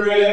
gratefully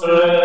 voskres.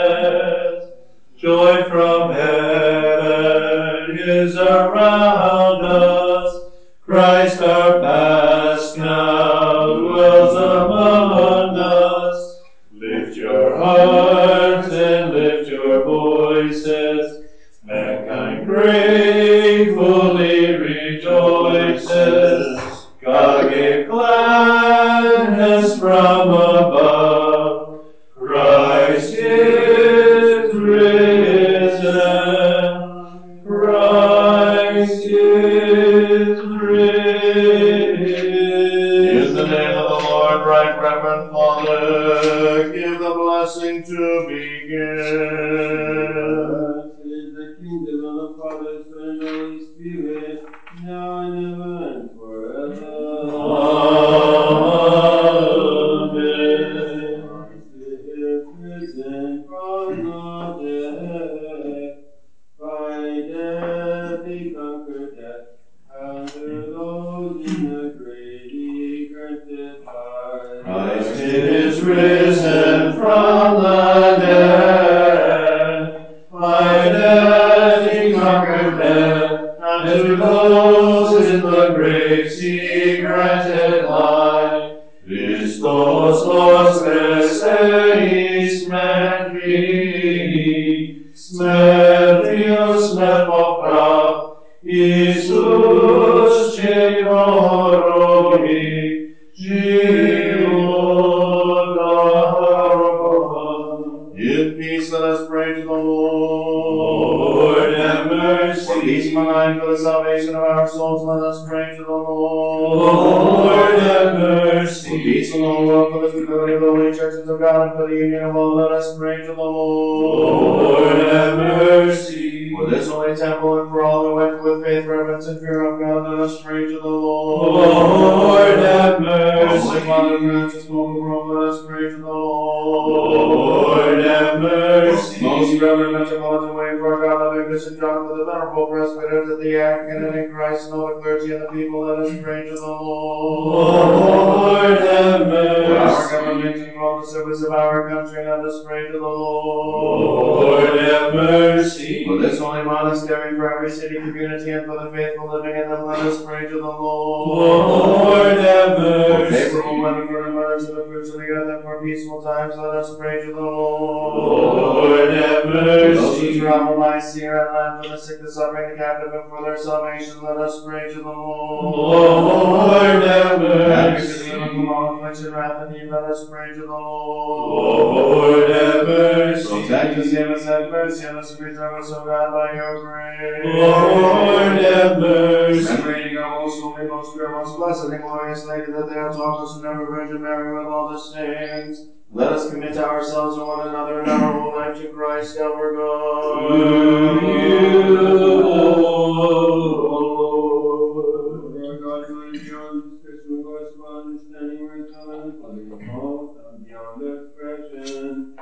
Lord. Have For our government and for all the service of our country, let us pray to the Lord. Lord, have mercy. For this holy monastery, for every city, community, and for the faithful living in them, let us pray to the Lord. Lord, have For favorable mercy. weather for abundance of the fruits of the earth, and for peaceful times, let us pray to the Lord. Lord, have For those who mercy. travel by sea or land, for the sick, the suffering, the captive, and for their salvation, let us pray to the Lord. Lord, have mercy. Deliver from all affliction, wrath, and need, let us pray to the Lord. Lord, have mercy. Protect us, save us, have mercy on us, and preserve us, O God, by your grace. Lord, have mercy. Remembering our most holy, most pure, most blessed, and glorious Lady, that they have taught us, and ever Virgin Mary with all the saints. Let us commit ourselves and one another and our whole life to Christ our God. Through you, Lord and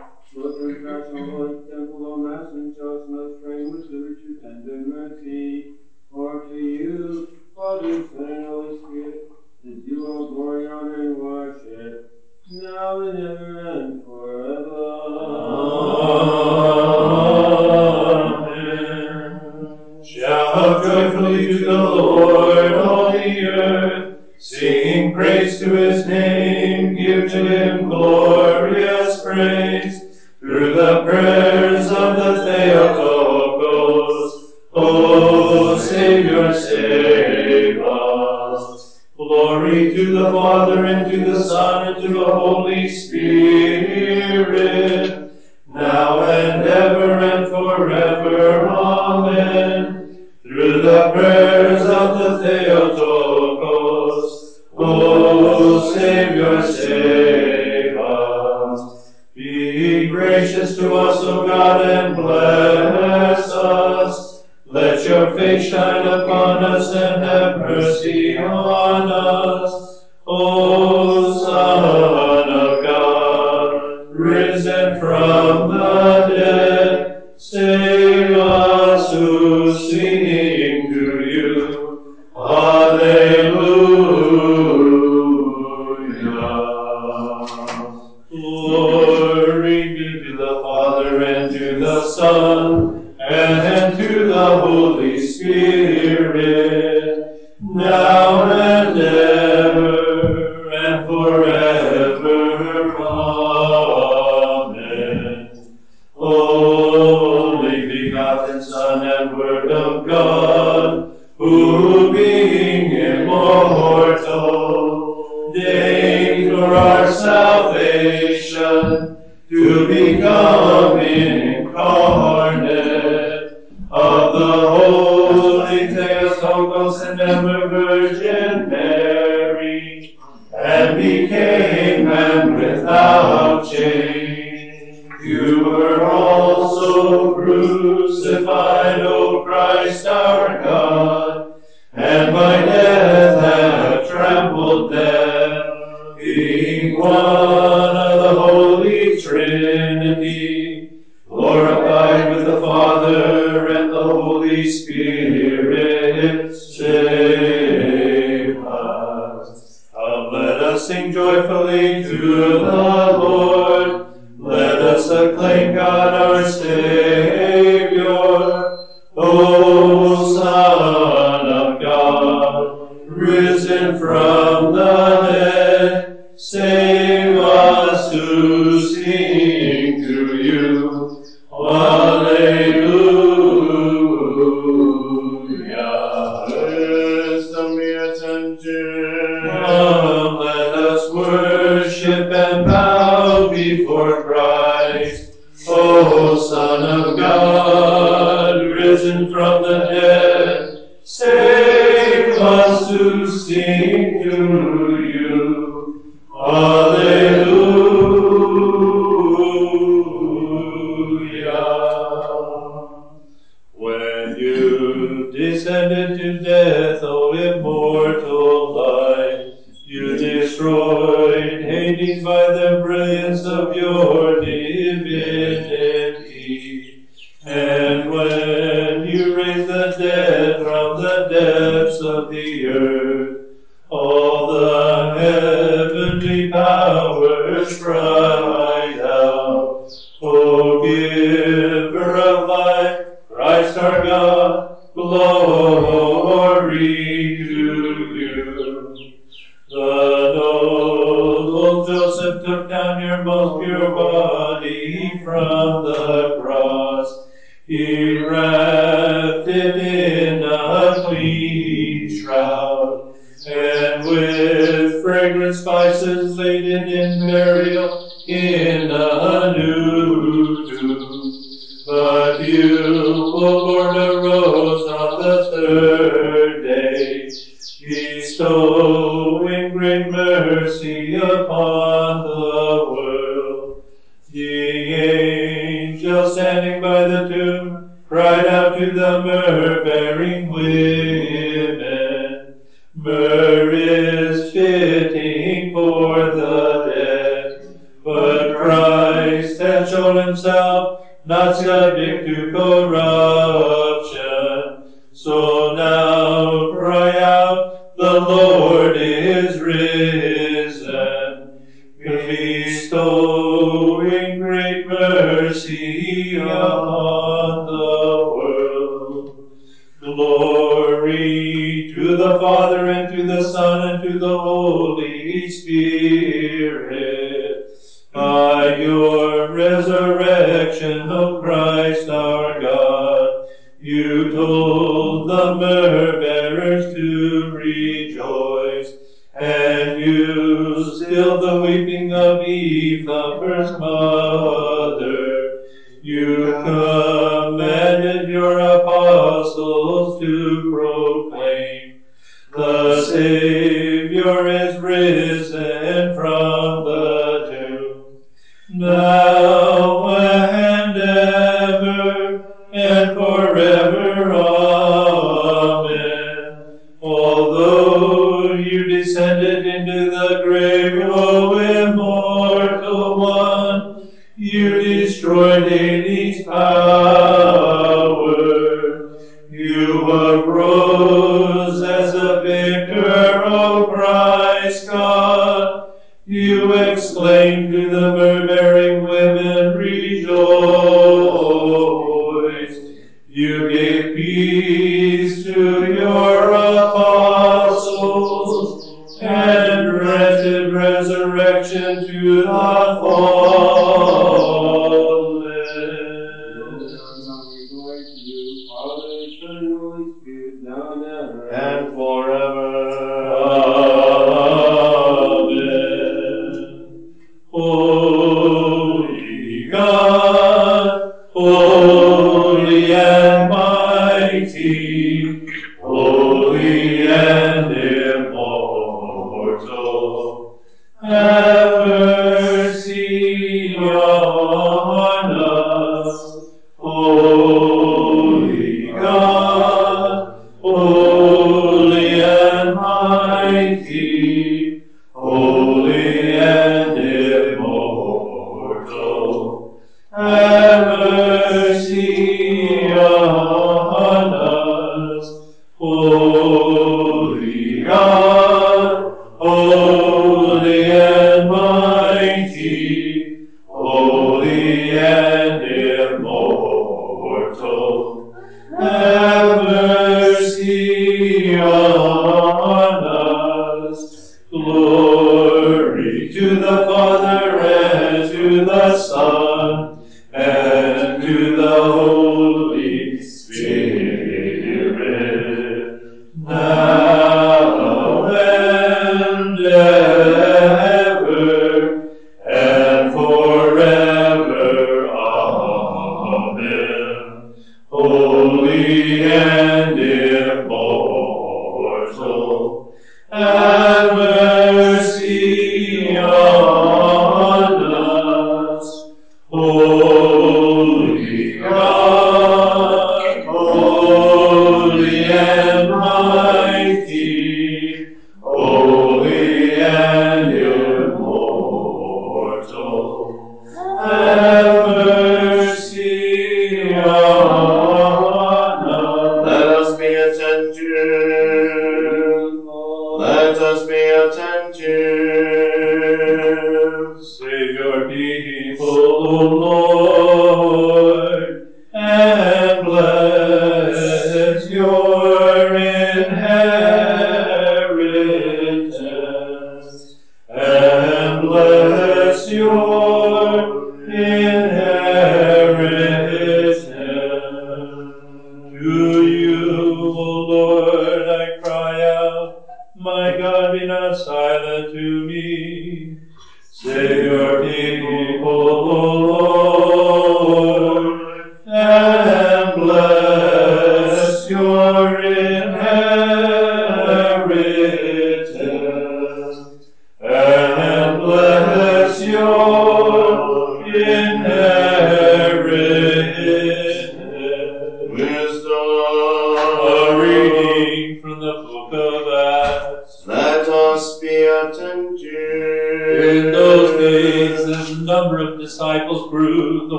crash on holy temple, O Master, and us most praying with liberty, tender mercy. For to you, Father, Son, Holy Spirit, is due all glory, honor, and worship, now and ever and forever. Amen. Shout joyfully the Lord, all the earth. Sing praise to his name. Give to him the Father, and to the Son, and to the Holy Spirit, now and ever and forever. Amen. Through the prayers of the Theotokos, O Savior, save us. Be gracious to us, O God, and bless us. Let your face shine upon us and have mercy on us. Save by the brilliance of your divinity.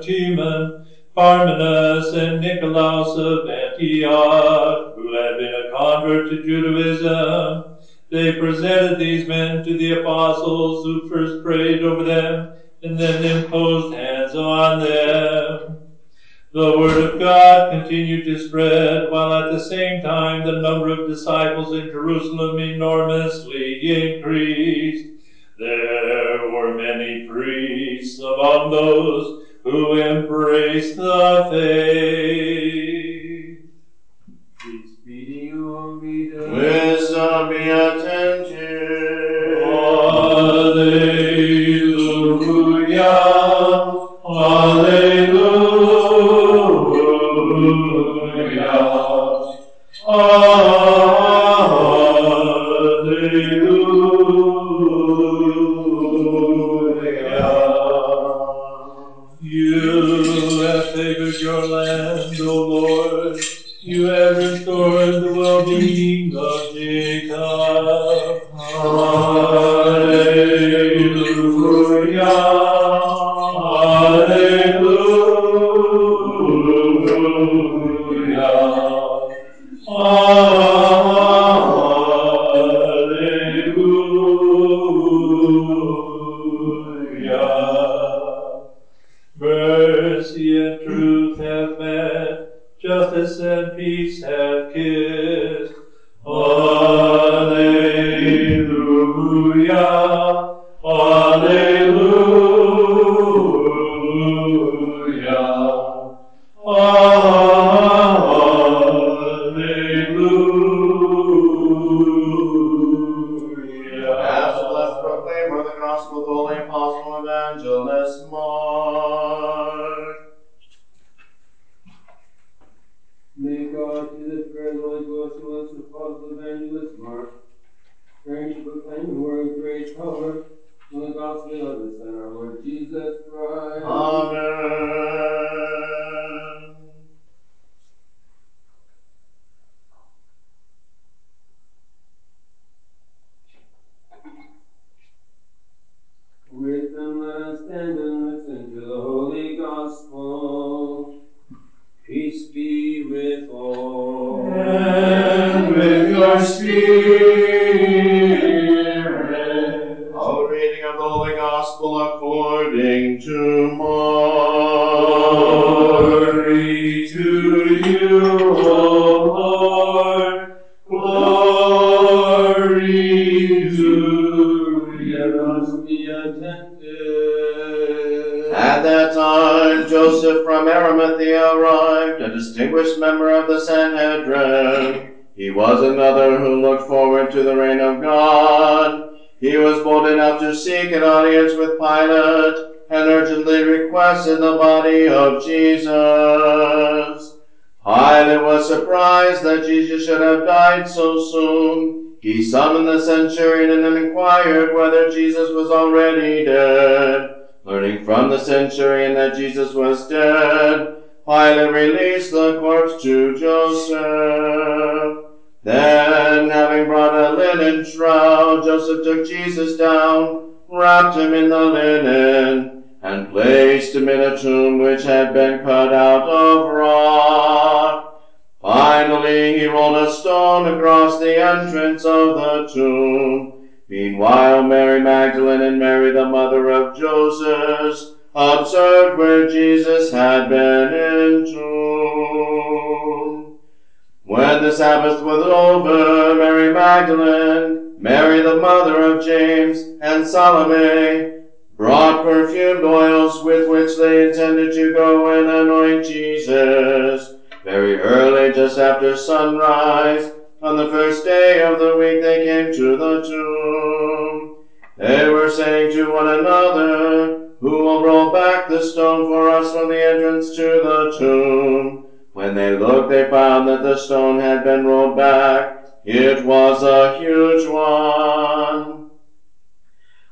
Timon, Parmenas, and Nicolaus of Antioch, who had been a convert to Judaism. They presented these men to the apostles, who first prayed over them and then imposed hands on them. The word of God continued to spread, while at the same time the number of disciples in Jerusalem enormously increased. There were many priests among those who embrace the faith. Wisdom be attentive. Jesus. Pilate was surprised that Jesus should have died so soon. He summoned the centurion and inquired whether Jesus was already dead. Learning from the centurion that Jesus was dead, Pilate released the corpse to Joseph. Then, having brought a linen shroud, Joseph took Jesus down, wrapped him in the linen, and placed him in a tomb which had been cut out of rock. Finally, he rolled a stone across the entrance of the tomb. Meanwhile, Mary Magdalene and Mary, the mother of Joseph, observed where Jesus had been entombed. When the Sabbath was over, Mary Magdalene, Mary the mother of James, and Salome brought perfumed oils with which they intended to go and anoint Jesus. Very early, just after sunrise, on the first day of the week, they came to the tomb. They were saying to one another, Who will roll back the stone for us from the entrance to the tomb? When they looked, they found that the stone had been rolled back. It was a huge one.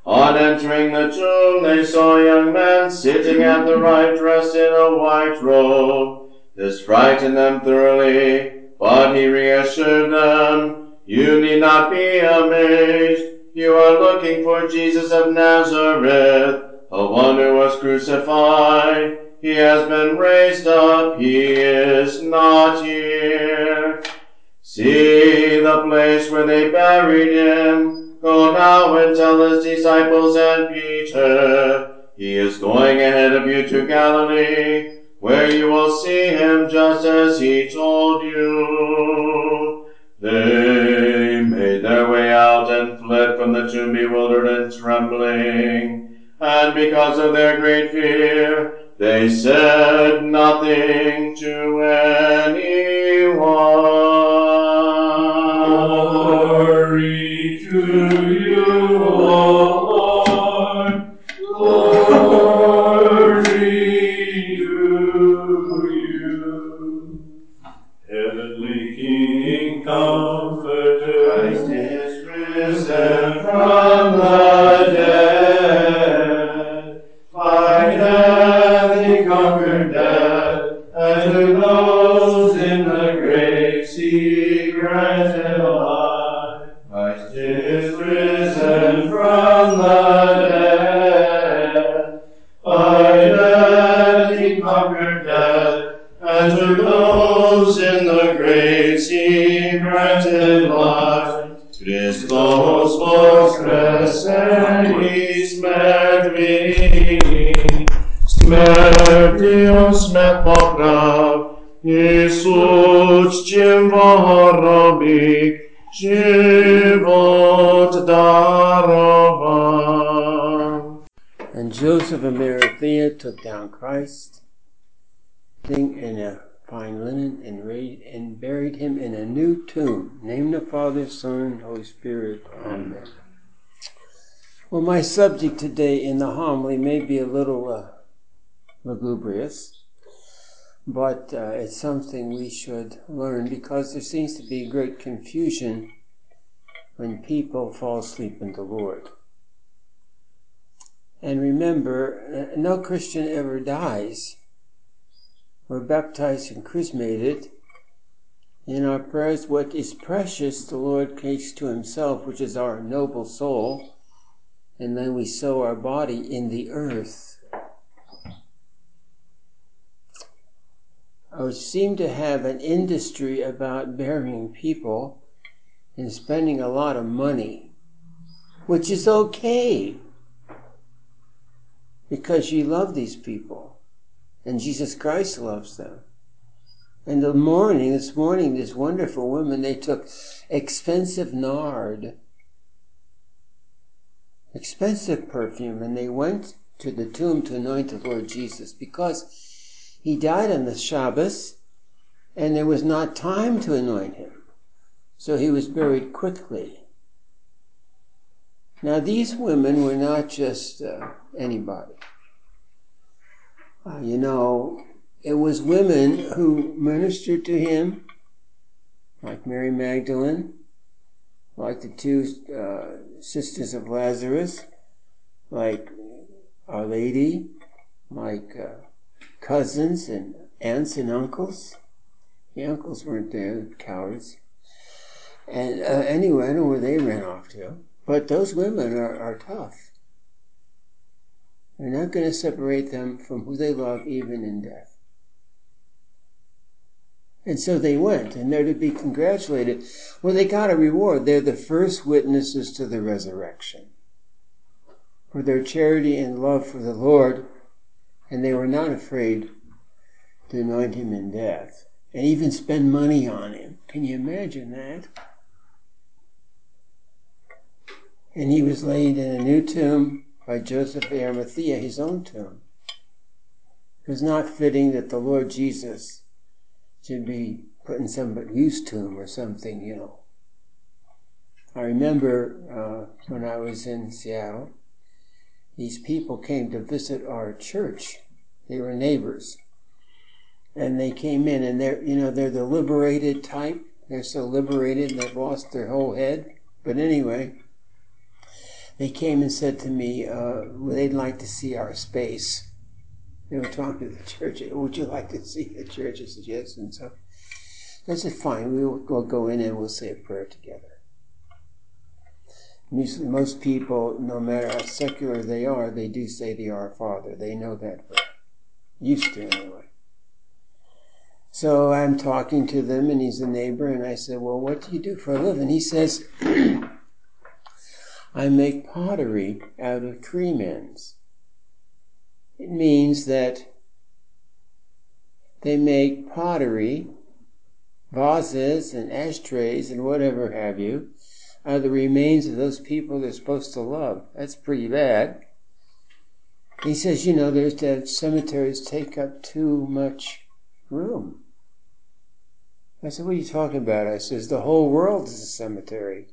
On entering the tomb, they saw a young man sitting at the right, dressed in a white robe. This frightened them thoroughly, but he reassured them, You need not be amazed. You are looking for Jesus of Nazareth, the one who was crucified. He has been raised up. He is not here. See the place where they buried him. Go now and tell his disciples and Peter. He is going ahead of you to Galilee, where you will see him just as he told you. They made their way out and fled from the tomb bewildered and trembling. And because of their great fear, they said nothing to anyone. Buried him in a new tomb. Name the Father, Son, Holy Spirit. Amen. Well, my subject today in the homily may be a little uh, lugubrious, but uh, it's something we should learn because there seems to be great confusion when people fall asleep in the Lord. And remember, uh, no Christian ever dies. We're baptized and chrismated. In our prayers, what is precious, the Lord takes to Himself, which is our noble soul, and then we sow our body in the earth. I would seem to have an industry about burying people and spending a lot of money, which is okay because you love these people and Jesus Christ loves them. And the morning, this morning, this wonderful woman, they took expensive nard, expensive perfume, and they went to the tomb to anoint the Lord Jesus because he died on the Shabbos and there was not time to anoint him. So he was buried quickly. Now, these women were not just uh, anybody. Uh, you know, it was women who ministered to him, like Mary Magdalene, like the two uh, sisters of Lazarus, like Our Lady, like uh, cousins and aunts and uncles. The uncles weren't there, cowards. And uh, anyway, I don't know where they ran off to. But those women are, are tough. They're not going to separate them from who they love, even in death. And so they went, and they're to be congratulated. Well, they got a reward. They're the first witnesses to the resurrection for their charity and love for the Lord, and they were not afraid to anoint him in death and even spend money on him. Can you imagine that? And he was laid in a new tomb by Joseph Arimathea, his own tomb. It was not fitting that the Lord Jesus should be put in somebody's tomb or something, you know. I remember uh, when I was in Seattle, these people came to visit our church. They were neighbors. And they came in and they're, you know, they're the liberated type. They're so liberated they've lost their whole head. But anyway, they came and said to me, uh, they'd like to see our space. They were talking to the church. Would you like to see the church? I said, yes. And so I said, fine, we'll, we'll go in and we'll say a prayer together. Usually, most people, no matter how secular they are, they do say the Our Father. They know that prayer. Used to, anyway. So I'm talking to them, and he's a neighbor, and I said, Well, what do you do for a living? He says, I make pottery out of cremains. It means that they make pottery, vases and ashtrays and whatever have you, out of the remains of those people they're supposed to love. That's pretty bad. He says, you know, there's that cemeteries take up too much room. I said, what are you talking about? I says, the whole world is a cemetery.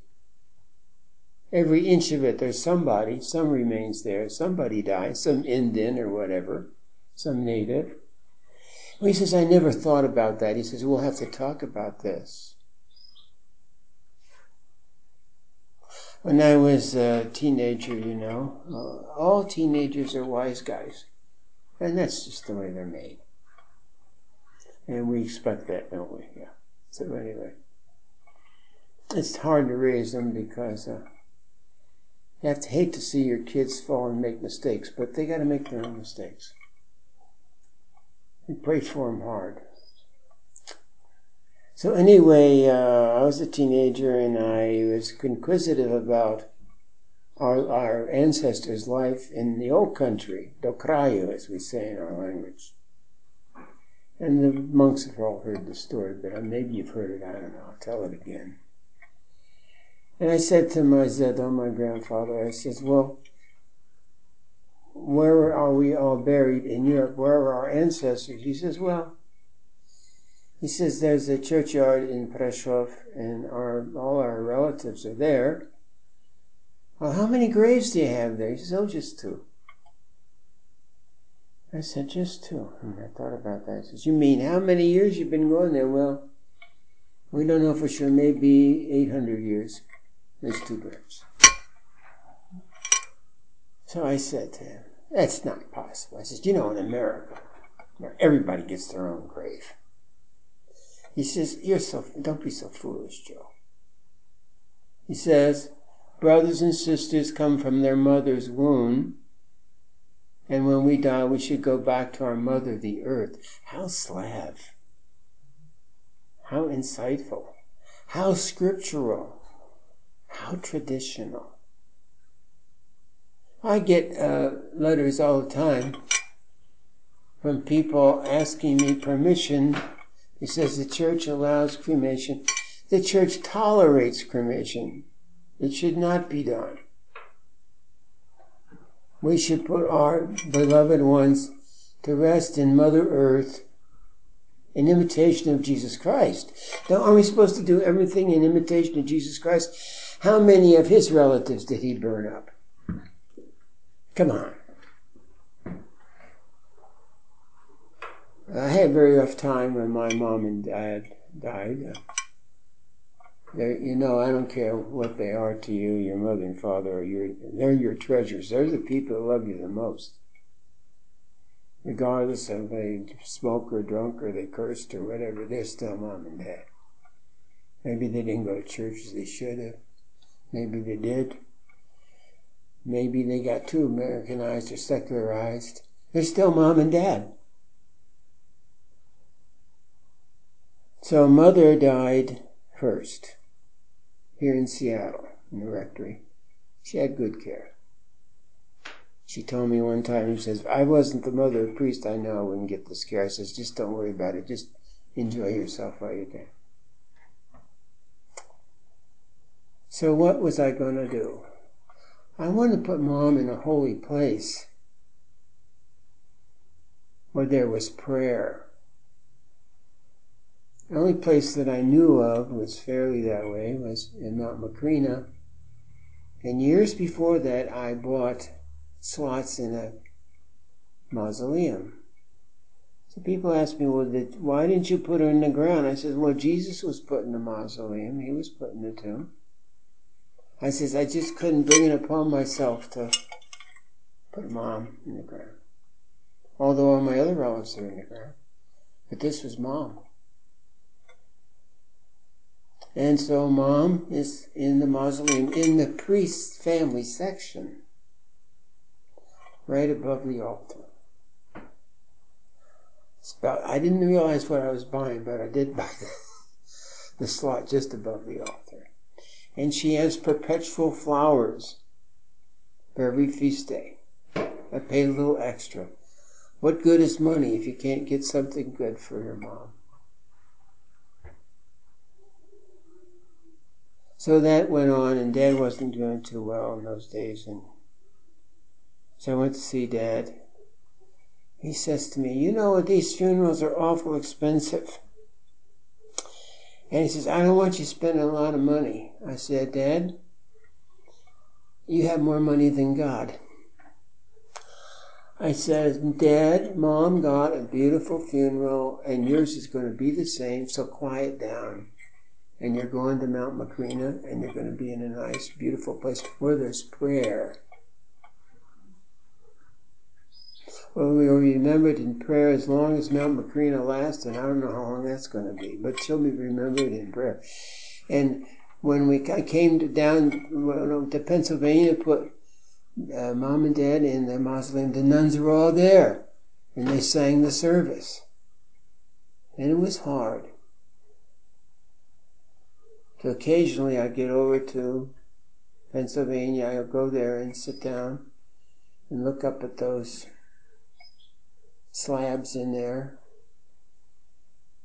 Every inch of it, there's somebody, some remains there, somebody died, some Indian or whatever, some native. Well, he says, I never thought about that. He says, we'll have to talk about this. When I was a teenager, you know, uh, all teenagers are wise guys. And that's just the way they're made. And we expect that, don't we? Yeah. So anyway, it's hard to raise them because uh, you have to hate to see your kids fall and make mistakes, but they got to make their own mistakes. We pray for them hard. So anyway, uh, I was a teenager and I was inquisitive about our, our ancestors' life in the old country, do kraju, as we say in our language. And the monks have all heard the story, but maybe you've heard it, I don't know, I'll tell it again. And I said to my Zedo, oh, my grandfather, I says, well, where are we all buried in Europe? Where are our ancestors? He says, well, he says there's a churchyard in Prešov and our, all our relatives are there. Well, how many graves do you have there? He says, oh, just two. I said, just two. And I thought about that. He says, you mean how many years you've been going there? Well, we don't know for sure. Maybe 800 years. There's two graves. So I said to him, that's not possible. I said, you know, in America, everybody gets their own grave. He says, you're so, don't be so foolish, Joe. He says, brothers and sisters come from their mother's womb, and when we die, we should go back to our mother, the earth. How Slav. How insightful. How scriptural. How traditional. I get uh, letters all the time from people asking me permission. He says the church allows cremation. The church tolerates cremation. It should not be done. we should put our beloved ones to rest in Mother Earth in imitation of Jesus Christ. Now, are we supposed to do everything in imitation of Jesus Christ? How many of his relatives did he burn up? Come on. I had a very rough time when my mom and dad died. They're, you know, I don't care what they are to you, your mother and father, or your, they're your treasures. They're the people that love you the most. Regardless of they smoke or drunk or they cursed or whatever, they're still mom and dad. Maybe they didn't go to church as they should have. Maybe they did. Maybe they got too Americanized or secularized. They're still mom and dad. So mother died first here in Seattle in the rectory. She had good care. She told me one time, she says, I wasn't the mother of priest, I know I wouldn't get this care. I says, just don't worry about it. Just enjoy yourself while you're there. So what was I going to do? I wanted to put mom in a holy place where there was prayer. The only place that I knew of was fairly that way was in Mount Macrina. And years before that, I bought slots in a mausoleum. So people ask me, well, did, why didn't you put her in the ground? I said, well, Jesus was put in the mausoleum. He was put in the tomb. I says, I just couldn't bring it upon myself to put mom in the ground. Although all my other relatives are in the ground. But this was mom. And so mom is in the mausoleum in the priest's family section, right above the altar. About, I didn't realize what I was buying, but I did buy the, the slot just above the altar. And she has perpetual flowers for every feast day. I paid a little extra. What good is money if you can't get something good for your mom? So that went on, and Dad wasn't doing too well in those days. And so I went to see Dad. He says to me, You know? These funerals are awful expensive. And he says, I don't want you spending a lot of money. I said, Dad, you have more money than God. I said, Dad, Mom got a beautiful funeral, and yours is going to be the same, so quiet down and you're going to Mount Macrina and you're going to be in a nice, beautiful place where there's prayer. Well, we will be remembered in prayer as long as Mount Macrina lasts, and I don't know how long that's going to be, but she'll be remembered in prayer. And when we came to down to Pennsylvania, put uh, mom and dad in the mausoleum, the nuns were all there, and they sang the service. And it was hard. So occasionally I get over to Pennsylvania, I'll go there and sit down and look up at those slabs in there.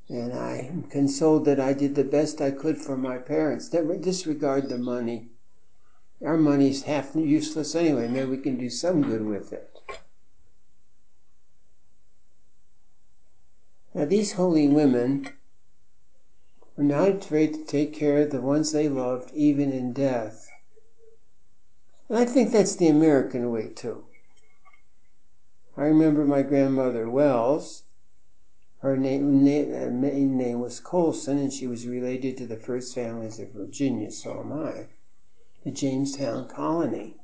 And I'm consoled that I did the best I could for my parents. Disregard the money. Our money's half useless anyway. Maybe we can do some good with it. Now, these holy women were not afraid to take care of the ones they loved, even in death. And I think that's the American way, too. I remember my grandmother Wells. Her name, uh, main name was Colson, and she was related to the first families of Virginia, so am I, the Jamestown colony.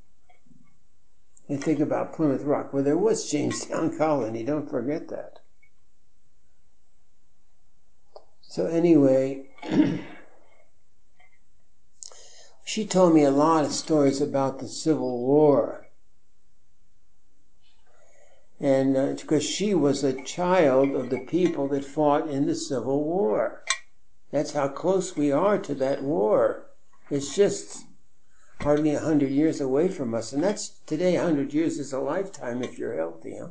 And think about Plymouth Rock. Well, there was Jamestown colony, don't forget that. So, anyway, she told me a lot of stories about the Civil War. And uh, because she was a child of the people that fought in the Civil War. That's how close we are to that war. It's just hardly a hundred years away from us. And that's today, a hundred years is a lifetime if you're healthy, huh?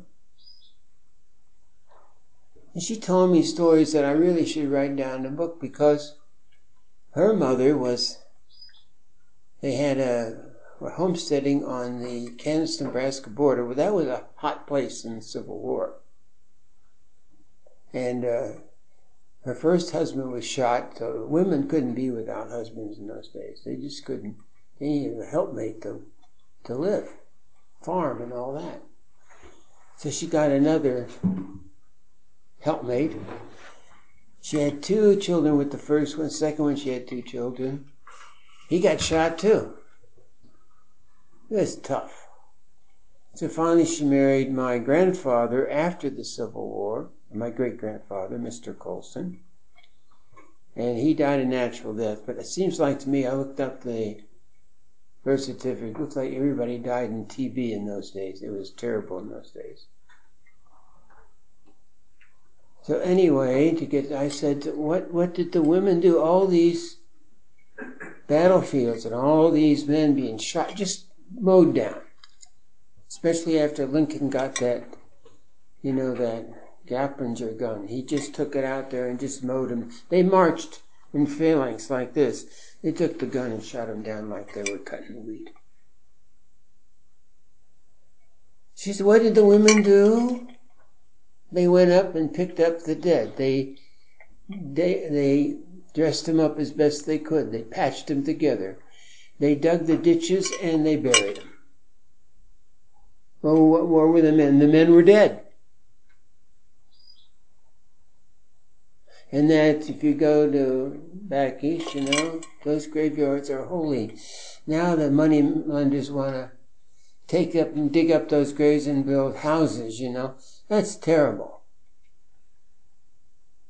And she told me stories that I really should write down in a book because her mother was, they had a were homesteading on the Kansas-Nebraska border. Well, that was a hot place in the Civil War. And uh, her first husband was shot, so women couldn't be without husbands in those days. They just couldn't. They needed a helpmate to, to live, farm, and all that. So she got another helpmate. She had two children with the first one. Second one, she had two children. He got shot too. It was tough. So finally, she married my grandfather after the Civil War, my great grandfather, Mr. Colson. And he died a natural death. But it seems like to me, I looked up the birth certificate, it looks like everybody died in TB in those days. It was terrible in those days. So anyway, to get, I said, what, what did the women do? All these battlefields and all these men being shot, just mowed down. Especially after Lincoln got that, you know, that Gaplinger gun. He just took it out there and just mowed. They marched in phalanx like this. They took the gun and shot down like they were cutting wheat. She said, What did the women do? They went up and picked up the dead. They, they, they dressed them up as best they could. They patched them together. They dug the ditches and they buried them. Oh, what, where were the men? The men were dead. And that if you go to back east, you know, those graveyards are holy. Now the money lenders want to take up and dig up those graves and build houses, you know. That's terrible.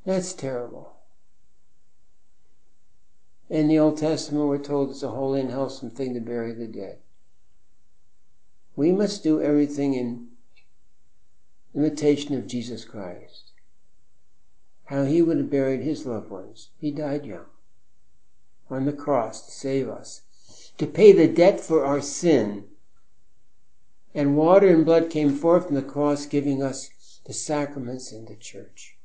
That's terrible. In the Old Testament, we're told it's a holy and wholesome thing to bury the dead. We must do everything in imitation of Jesus Christ. How he would have buried his loved ones. He died young on the cross to save us, to pay the debt for our sin. And water and blood came forth from the cross, giving us the sacraments in the church.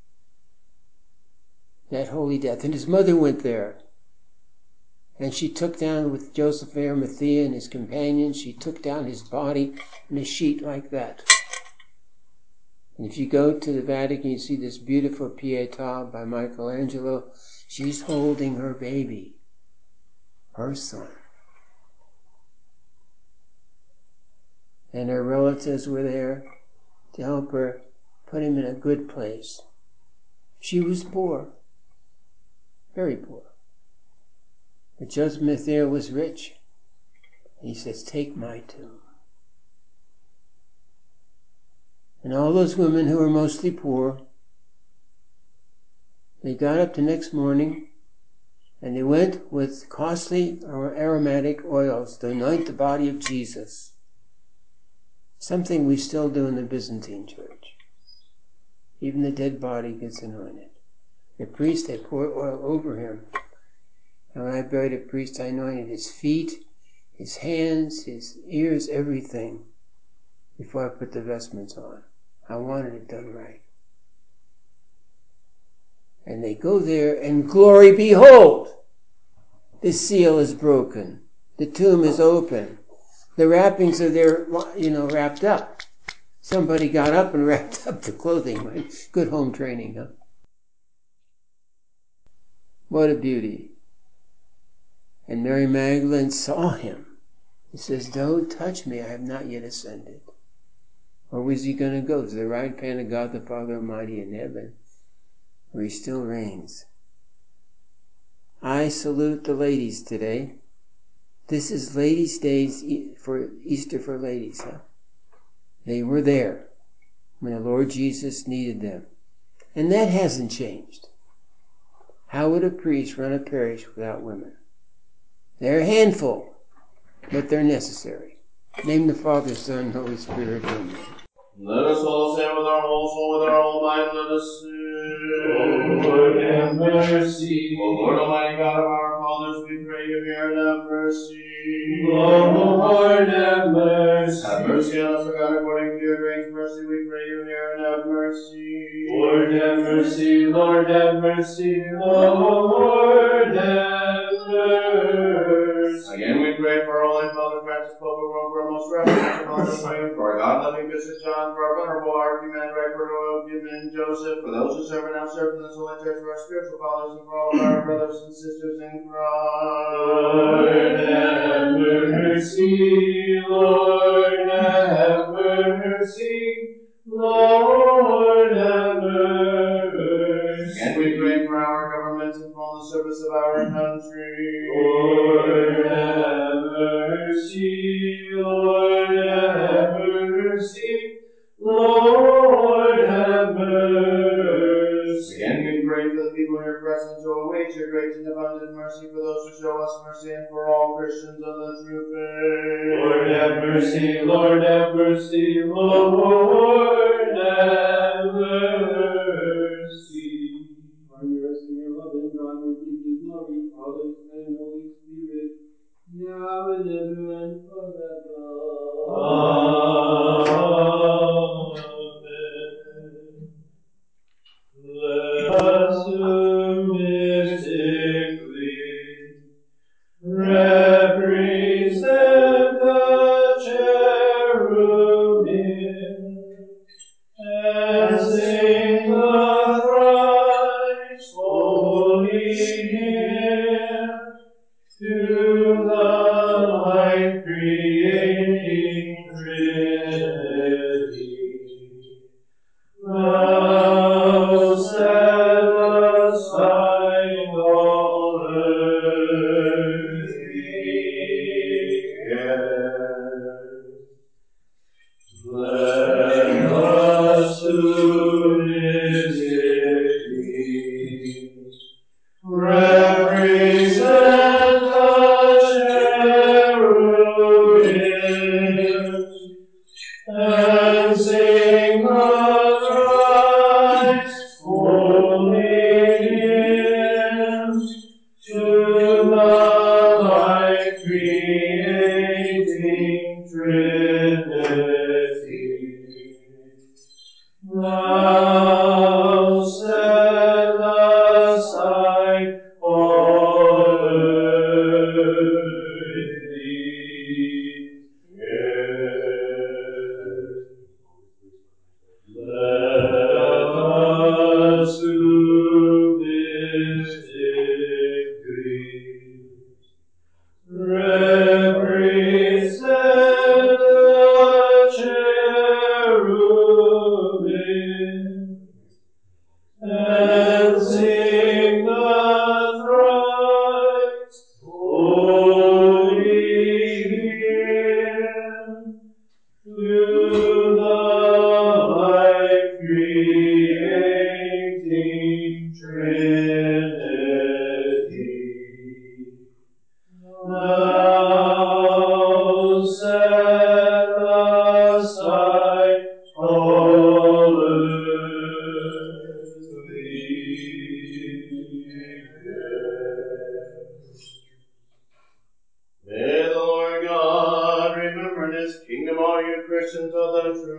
That holy death. And his mother went there. And she took down with Joseph Arimathea and his companions, she took down his body in a sheet like that. And if you go to the Vatican, you see this beautiful Pietà by Michelangelo. She's holding her baby her son. And her relatives were there to help her put him in a good place. She was poor, very poor. But Joseph Mathia was rich. He says, Take my tomb. And all those women who were mostly poor, they got up the next morning and they went with costly or aromatic oils to anoint the body of Jesus. Something we still do in the Byzantine church. Even the dead body gets anointed. The priest, they pour oil over him. And when I buried a priest, I anointed his feet, his hands, his ears, everything before I put the vestments on. I wanted it done right. And they go there, and glory, behold! The seal is broken. The tomb is open. The wrappings are there, you know, wrapped up. Somebody got up and wrapped up the clothing. Good home training, huh? What a beauty. And Mary Magdalene saw him. He says, Don't touch me, I have not yet ascended. Or was he going to go to the right hand of God the Father Almighty in heaven? where he still reigns. I salute the ladies today. This is Ladies' Days for Easter for ladies. Huh? They were there when the Lord Jesus needed them. And that hasn't changed. How would a priest run a parish without women? They're a handful, but they're necessary. Name the Father, Son, Holy Spirit. Amen. Let us all say with our whole soul, with our whole mind, let us say. Oh, Lord, have mercy. O Lord Almighty God of our fathers, we pray you hear and have mercy. Oh, Lord, have mercy. Have mercy on us, O God, according to your great mercy, we pray you hear and have mercy. Lord, have mercy. Lord, have mercy. Lord, have mercy. Again we pray for our Holy Father Francis most reverend and Lord William, for our God-loving Bishop John, for our venerable Archimandrite William Joseph, for those who serve and have served in this holy church, for our spiritual fathers, and for all of our brothers and sisters in Lord, have mercy, Lord, have mercy, Lord, have mercy. And we pray for our governments and for the service of our country. Lord, have mercy, Lord, have mercy, Lord, have mercy. Again, we pray for the people here present to await your great and abundant mercy, for those who show us mercy, and for all Christians of the true faith. Lord, have mercy, Lord, have mercy, Lord, have mercy. Now and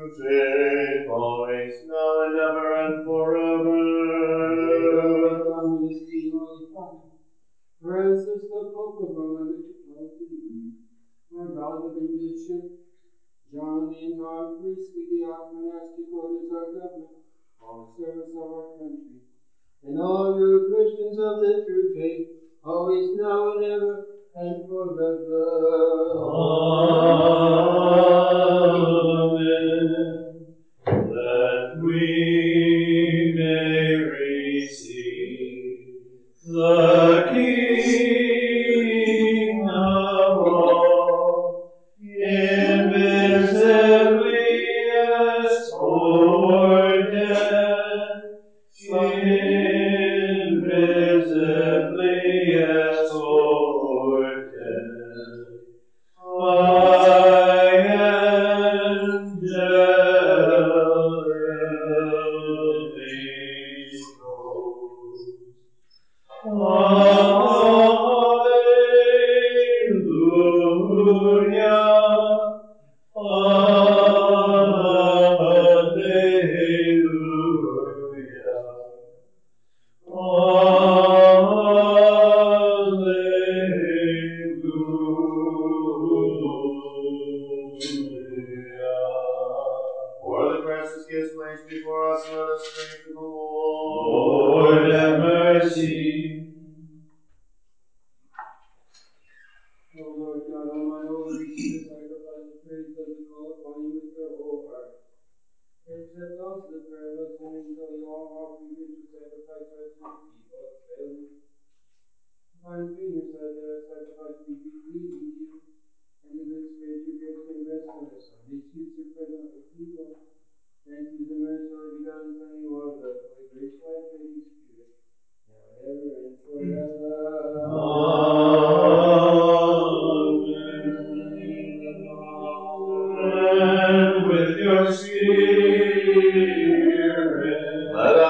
of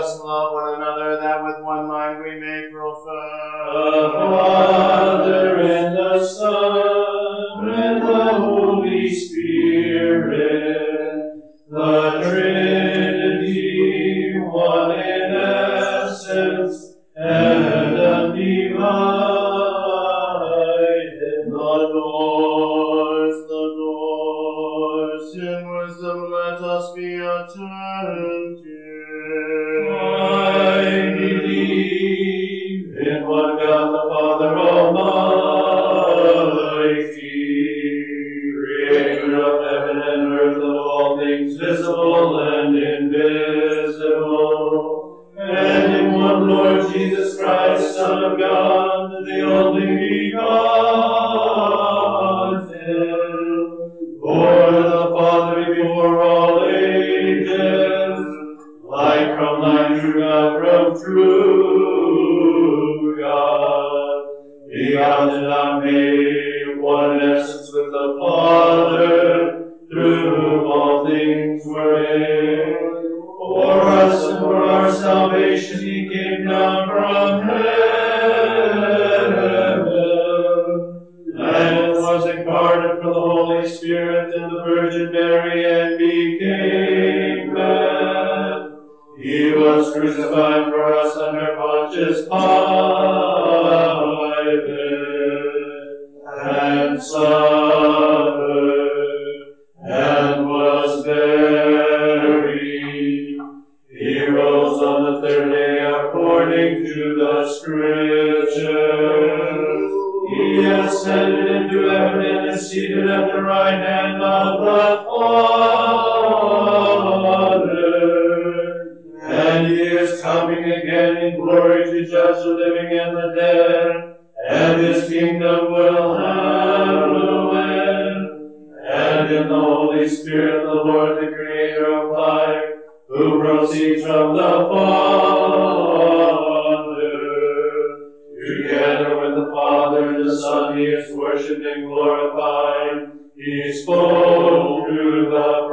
us love one another, that with one mind we may profess. He spoke to love.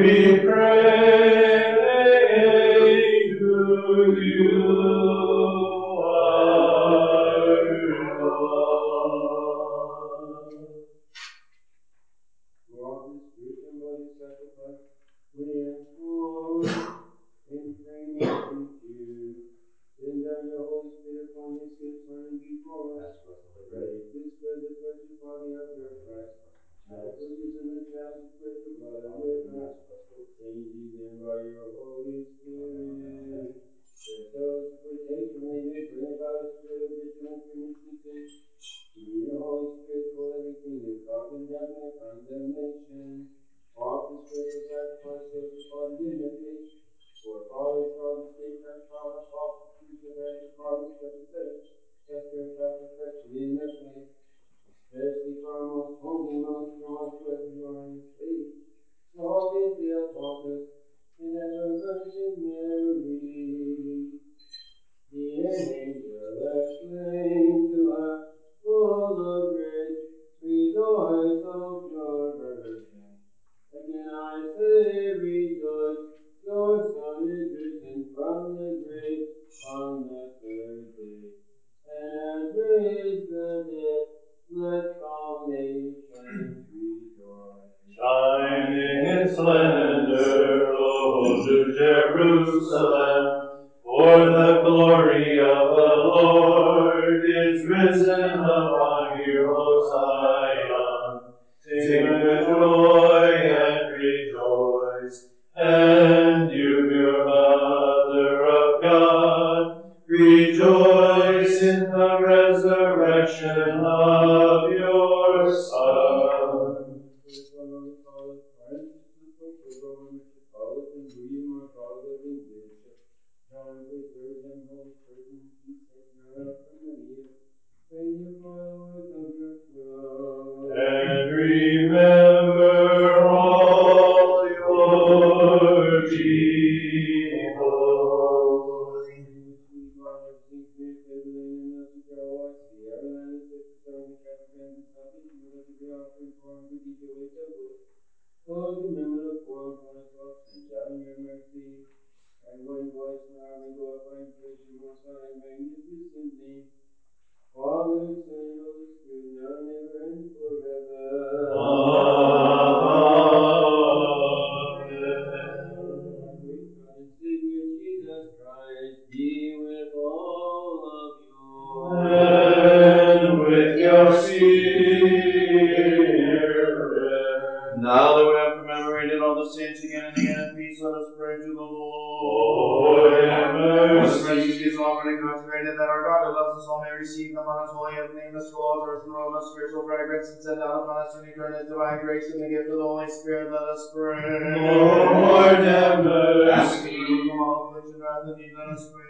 We pray and send out upon us from eternal his divine grace and the gift of the Holy Spirit, let us pray. Lord, ever. From all affliction, wrath, and need, let us pray.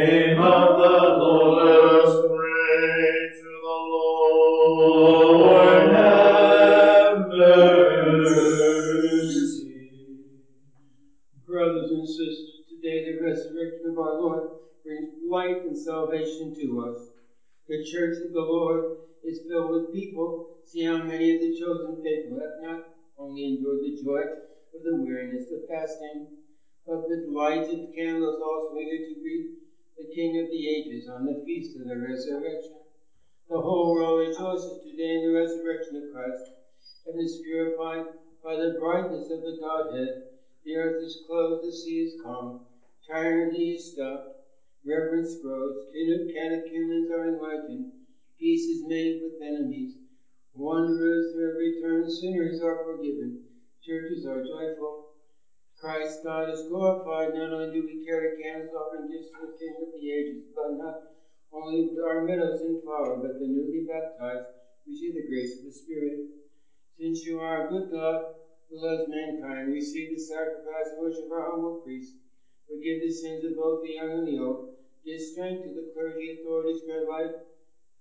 The church of the Lord is filled with people. See how many of the chosen faithful have not only endured the joy of the weariness of fasting, but with lighted candles also eager to greet the King of the ages on the feast of the resurrection. The whole world rejoices today in the resurrection of Christ. and is purified by the brightness of the Godhead. The earth is closed, the sea is calm, tyranny is stopped, reverence grows, catechumens are enlightened, peace is made with enemies, wanderers are returned, sinners are forgiven, churches are joyful. Christ God is glorified. Not only do we carry candles offering gifts to the King of the ages, but not only our meadows in flower, but the newly baptized receive the grace of the Spirit. Since you are a good God who loves mankind, receive the sacrifice and worship of our humble priests. Forgive the sins of both the young and the old. Give strength to the clergy authorities. Grant life,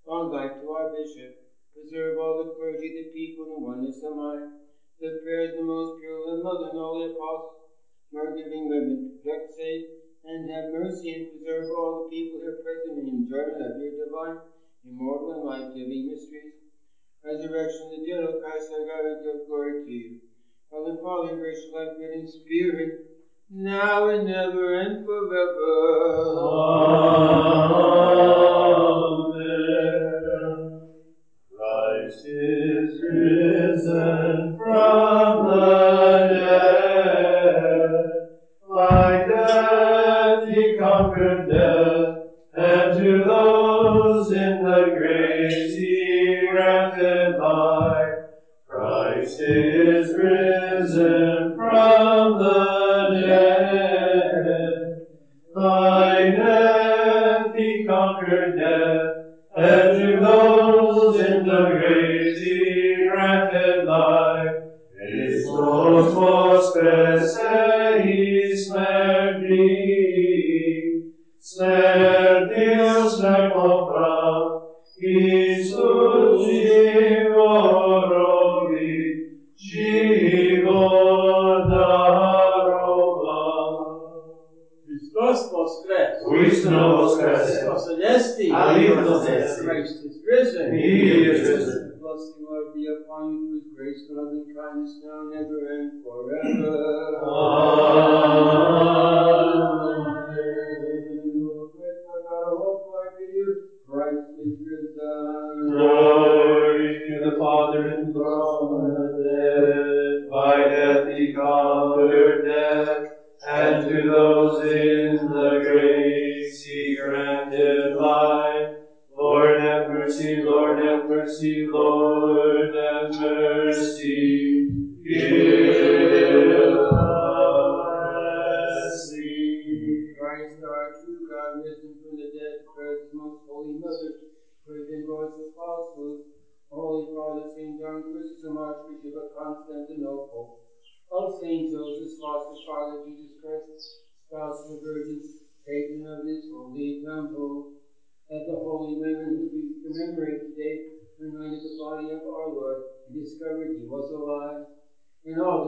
long life to our bishop. Preserve all the clergy, the people, and the oneness of mind. The prayers of the most pure and mother and all the apostles, more giving women, protect, save, and have mercy and preserve all the people here present in enjoyment of your divine, immortal, and life-giving mysteries resurrection of the dead, O Christ our God, we give glory to you. Father, Father, gracious life giving Spirit, now and ever and forever. Amen. Christ is risen from the dead. By death he conquered death, and to those in the graves vospes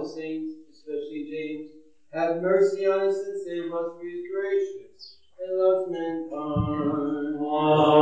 the saints, especially James, have mercy on us and save us, for he is gracious and loves mankind. Christ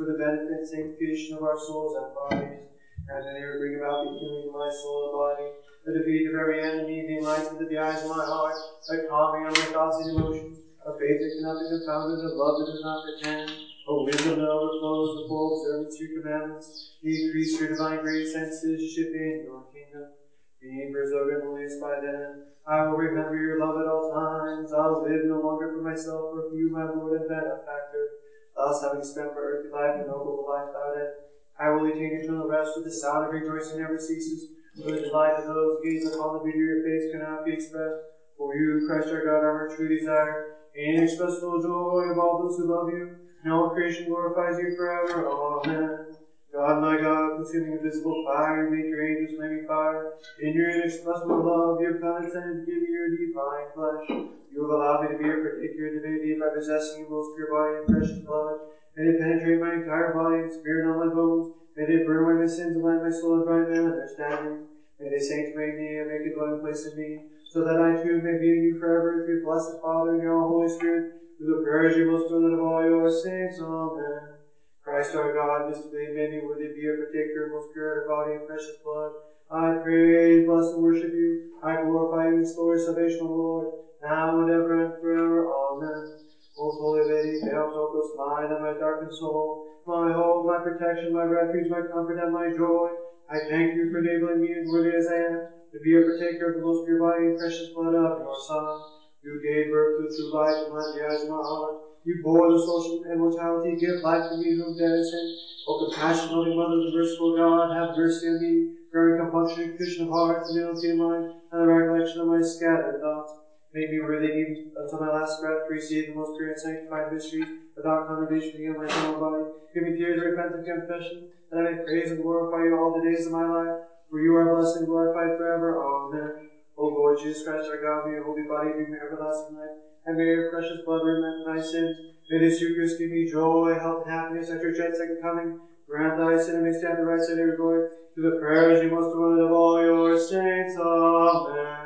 for the benefit and sanctification of our souls and bodies. And that you bring about the healing of my soul and body, the defeat of every enemy, the enlightenment of the eyes of my heart, the calming of my thoughts and emotions, a faith that cannot be confounded, a love that does not pretend, a wisdom that overflows, the full observance of your commandments, increase your divine grace and citizenship in your kingdom. Being preserved and released by them, I will remember your love at all times. I will live no longer for myself, but for you, my Lord and benefactor. Thus, having spent my earthly life and of life without end, I will attain eternal rest with the sound of rejoicing never ceases. For the delight of those who gaze upon the beauty of your face cannot be expressed. For you, Christ our God, are our true desire, and inexpressible joy of all those who love you. And all creation glorifies you forever. Amen. God, my God, consuming invisible fire, you make your angels flaming fire. In your inexpressible love, you have condescended to give me your divine flesh. You have allowed me to be a particular divinity by possessing your most pure body and precious blood. May they penetrate my entire body and spirit all my bones. May they burn away my sins and light my soul and right man understanding. May they sanctify me and make a dwelling place in me, so that I too may be in you forever through your blessed Father and your Holy Spirit, through the prayers of your most beloved of all your saints. Amen. Christ our God, mystically made me worthy to be a partaker of most pure body and precious blood. I praise, bless, and worship you. I glorify you and restore your salvation, O Lord, now and ever and forever. Amen. Most Holy Lady, Theotokos mine and my darkened soul, my hope, my protection, my refuge, my comfort, and my joy. I thank you for enabling me, worthy as I am, to be a partaker of the most pure body and precious blood of your Son. You gave birth to true life and light in the eyes of my heart. You bore the social immortality, give life to me whom dead is sin. O compassionate, loving Mother of the merciful God, have mercy on me, bearing compunction condition of heart, humility of mind, and the recollection of my scattered thoughts. Make me worthy even until my last breath to receive the most pure and sanctified mysteries without condemnation against my eternal body. Give me tears of repentant confession, that I may praise and glorify you all the days of my life. For you are blessed and glorified forever. Amen. O Lord Jesus Christ, our God, may your holy body be me everlasting life, and may your precious blood remit my sins. May this Eucharist give me joy, health, and happiness at your dread second coming. Grant thy I sin and may stand the right side of your glory, through the prayers you most devoted of all your saints. Amen.